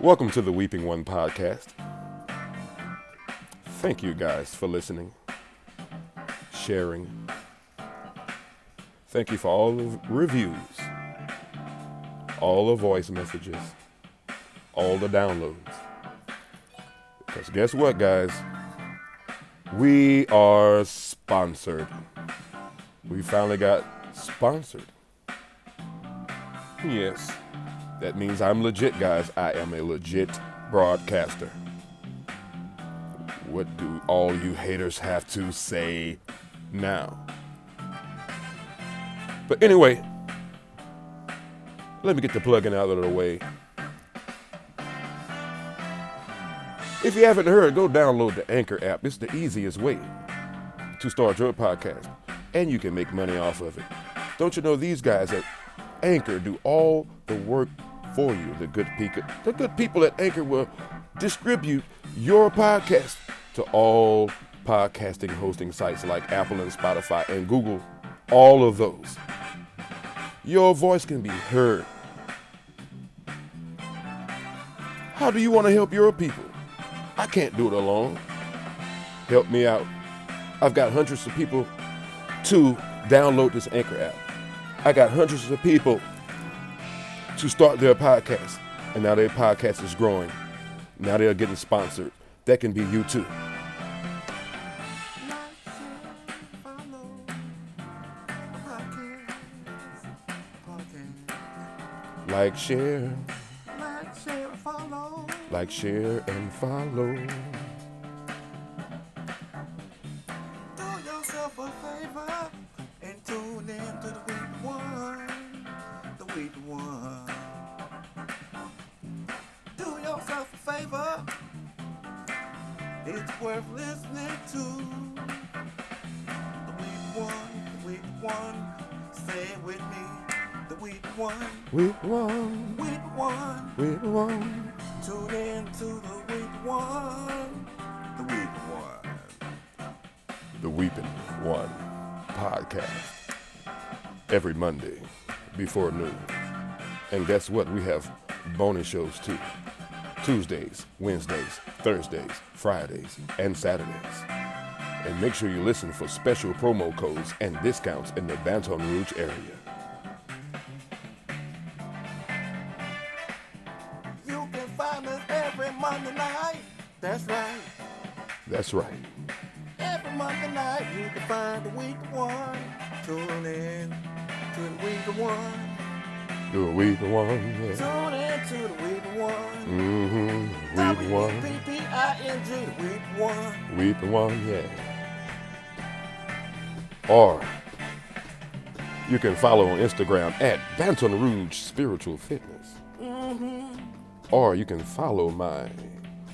Welcome to the Weeping One podcast. Thank you guys for listening, sharing. Thank you for all the reviews, all the voice messages, all the downloads. Because guess what, guys? We are sponsored. We finally got sponsored. Yes. That means I'm legit, guys. I am a legit broadcaster. What do all you haters have to say now? But anyway, let me get the plug-in out of the way. If you haven't heard, go download the Anchor app. It's the easiest way to start your podcast, and you can make money off of it. Don't you know these guys at Anchor do all the work for you? The good people, the good people at Anchor will distribute your podcast to all podcasting hosting sites like Apple and Spotify and Google, all of those. Your voice can be heard. How do you want to help your people? I can't do it alone. Help me out. I've got hundreds of people to download this Anchor app. I got hundreds of people to start their podcast, and now their podcast is growing. Now they're getting sponsored. That can be you too. Like, share, like, share, follow. Like, share, and follow. Do yourself a favor worth listening to. The week one. The week one. Say it with me. The week one. Week one, Week one. week one. Tune in to the week one. The week one. the Weeping One podcast every Monday before noon. And guess what? We have bonus shows too. Tuesdays, Wednesdays, Thursdays, Fridays, and Saturdays. And make sure you listen for special promo codes and discounts in the Baton Rouge area. You can find us every Monday night. That's right. That's right. Every Monday night you can find the week one. Tune in to the week one. The Weeping One, yeah. Tune in to the week one. Mm-hmm. Weeping One. W-E-P-P-I-N-G, week one. Weeping One, yeah. Or you can follow on Instagram at Baton Rouge Spiritual Fitness. Mm-hmm. Or you can follow my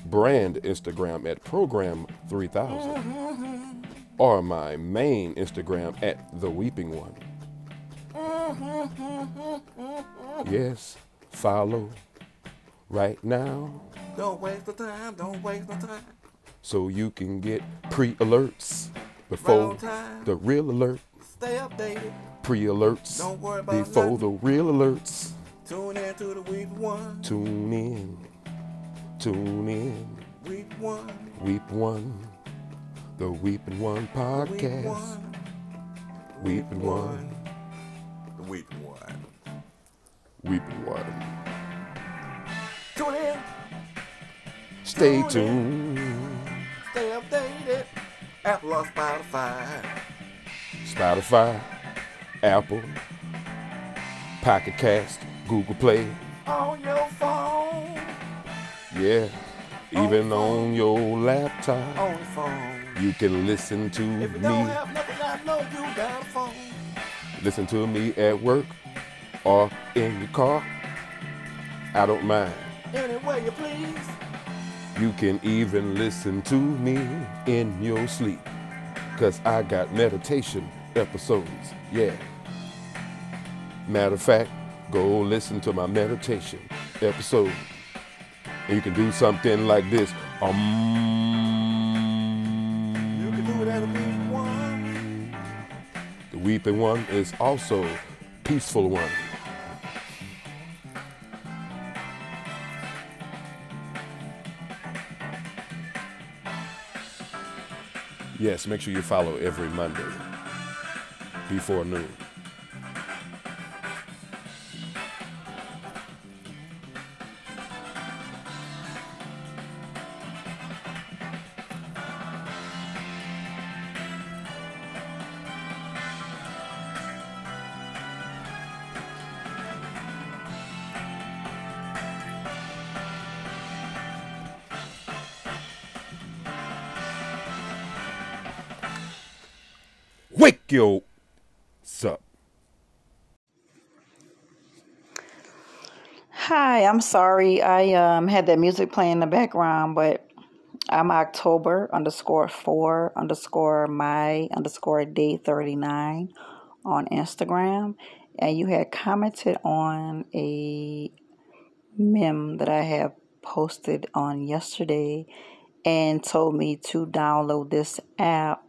brand Instagram at Program 3000. Mm-hmm. Or my main Instagram at The Weeping One. Yes, follow right now Don't waste the time, don't waste the time. so you can get pre-alerts before Right on time. the real alert. Stay updated. Don't worry about before nothing. the real alerts. Tune in to the week one. Tune in, tune in. Week one. Weep one, the Weeping One podcast. Weeping one, one. Weeping One. Tune in. Stay Tune tuned. Stay updated. Apple or Spotify. Spotify, Apple, Pocket Cast, Google Play. On your phone. Yeah, even on your laptop. On phone. You can listen to If you don't me, listen to me at work or in your car. I don't mind. Anywhere you please. You can even listen to me in your sleep. Cause I got meditation episodes. Yeah. Matter of fact, go listen to my meditation episode. And you can do something like this. Um, Weeping one is also peaceful one. Yes, make sure you follow every Monday before noon. Wake your sup. Hi, I'm sorry. I um, had that music playing in the background, but I'm October underscore four underscore my underscore day 39 on Instagram. And you had commented on a meme that I have posted on yesterday and told me to download this app.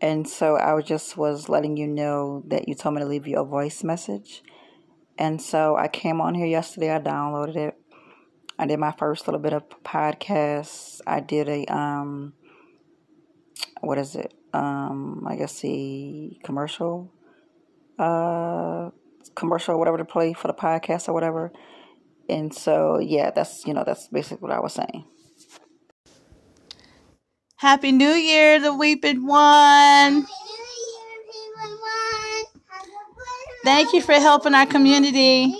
And so I just was letting you know that you told me to leave you a voice message. And so I came on here yesterday, I downloaded it. I did my first little bit of podcast. I did a um what is it? Um I guess the commercial uh commercial or whatever to play for the podcast or whatever. And so yeah, that's you know, that's basically what I was saying. Happy New Year, the Weeping One. Thank you for helping our community.